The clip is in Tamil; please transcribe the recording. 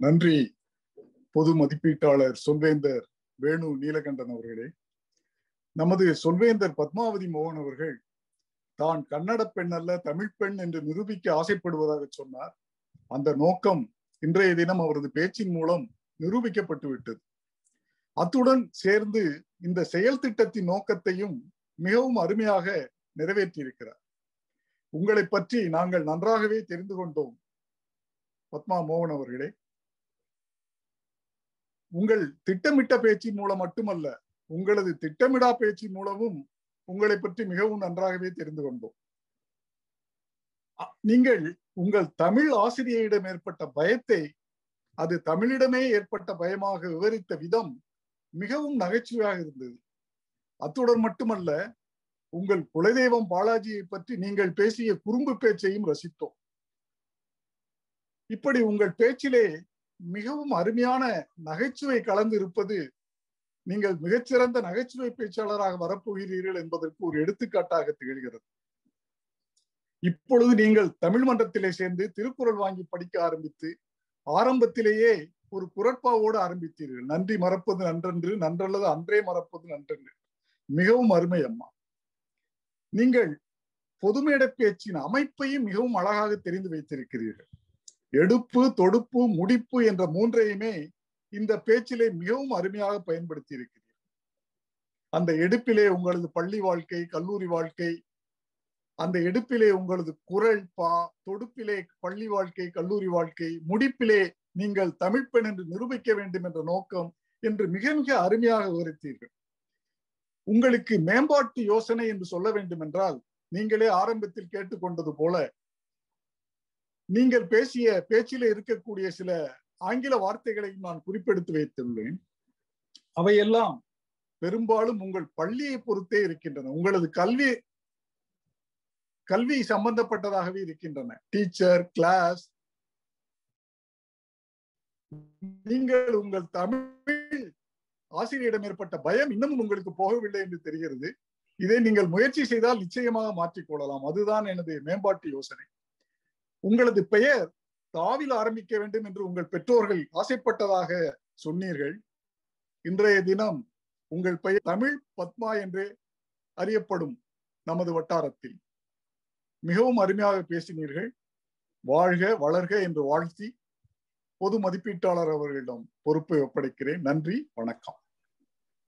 நன்றி பொது மதிப்பீட்டாளர் சொல்வேந்தர் வேணு நீலகண்டன் அவர்களே. நமது சொல்வேந்தர் பத்மாவதி மோகன் அவர்கள் தான் கன்னட பெண் அல்ல தமிழ் பெண் என்று நிரூபிக்க ஆசைப்படுவதாக சொன்னார். அந்த நோக்கம் இன்றைய தினம் அவரது பேச்சின் மூலம் நிரூபிக்கப்பட்டு விட்டது. அத்துடன் சேர்ந்து இந்த செயல் திட்டத்தின் நோக்கத்தையும் மிகவும் அருமையாக நிறைவேற்றியிருக்கிறார். உங்களை பற்றி நாங்கள் நன்றாகவே தெரிந்து கொண்டோம். பத்மா மோகன் அவர்களே. உங்கள் திட்டமிட்ட பேச்சின் மூலம் மட்டுமல்ல உங்களது திட்டமிடா பேச்சின் மூலமும் உங்களை பற்றி மிகவும் நன்றாகவே தெரிந்து கொண்டோம். நீங்கள் உங்கள் தமிழ் ஆசிரியரிடம் ஏற்பட்ட பயத்தை அது தமிழிடமே ஏற்பட்ட பயமாக விவரித்த விதம் மிகவும் நகைச்சுவையாக இருந்தது. அத்துடன் மட்டுமல்ல உங்கள் குலதெய்வம் பாலாஜியை பற்றி நீங்கள் பேசிய குறும்பு பேச்சையும் ரசித்தோம். இப்படி உங்கள் பேச்சிலே மிகவும் அருமையான நகைச்சுவை கலந்து இருப்பது நீங்கள் மிகச்சிறந்த நகைச்சுவை பேச்சாளராக வரப்போகிறீர்கள் என்பதற்கு ஒரு எடுத்துக்காட்டாக திகழ்கிறது. இப்பொழுது நீங்கள் தமிழ் மன்றத்திலே சேர்ந்து திருக்குறள் வாங்கி படிக்க ஆரம்பித்து ஆரம்பத்திலேயே ஒரு குரட்பாவோடு ஆரம்பித்தீர்கள். நன்றி மறப்பது நன்றன்று நன்றல்லது அன்றே மறப்பது நன்றன்று. மிகவும் அருமை அம்மா. நீங்கள் பொதுமேட பேச்சின் அமைப்பையும் மிகவும் அழகாக தெரிந்து வைத்திருக்கிறீர்கள். எடுப்பு தொடுப்பு முடிப்பு என்ற மூன்றையுமே இந்த பேச்சிலே மிகவும் அருமையாக பயன்படுத்தி இருக்கிறீர்கள் அந்த எடுப்பிலே உங்களது பள்ளி வாழ்க்கை கல்லூரி வாழ்க்கை அந்த எடுப்பிலே உங்களது குரல் பா தொடுப்பிலே பள்ளி வாழ்க்கை கல்லூரி வாழ்க்கை முடிப்பிலே நீங்கள் தமிழ் பெண் என்று நிரூபிக்க வேண்டும் என்ற நோக்கம் என்று மிக மிக அருமையாக விவரித்தீர்கள். உங்களுக்கு மேம்பாட்டு யோசனை என்று சொல்ல வேண்டும் என்றால் நீங்களே ஆரம்பத்தில் கேட்டுக்கொண்டது போல நீங்கள் பேசிய பேச்சில இருக்கக்கூடிய சில ஆங்கில வார்த்தைகளையும் நான் குறிப்பெடுத்து வைத்துள்ளேன். அவையெல்லாம் பெரும்பாலும் உங்கள் பள்ளியை பொறுத்தே இருக்கின்றன. உங்களது கல்வி கல்வி சம்பந்தப்பட்டதாகவே இருக்கின்றன. டீச்சர் கிளாஸ் நீங்கள் உங்கள் தமிழ் ஆசிரியரிடம் ஏற்பட்ட பயம் இன்னமும் உங்களுக்கு போகவில்லை என்று தெரிகிறது. இதை நீங்கள் முயற்சி செய்தால் நிச்சயமாக மாற்றிக்கொள்ளலாம் அதுதான் எனது மேம்பாட்டு யோசனை. உங்களது பெயர் தாவில் ஆரம்பிக்க வேண்டும் என்று உங்கள் பெற்றோர்கள் ஆசைப்பட்டதாக சொன்னீர்கள். இன்றைய தினம் உங்கள் பெயர் தமிழ் பத்மா என்று அறியப்படும் நமது வட்டாரத்தில். மிகவும் அருமையாக பேசினீர்கள். வாழ்க வளர்க என்று வாழ்த்தி பொது மதிப்பீட்டாளர் அவர்களிடம் பொறுப்பை ஒப்படைக்கிறேன். நன்றி வணக்கம்.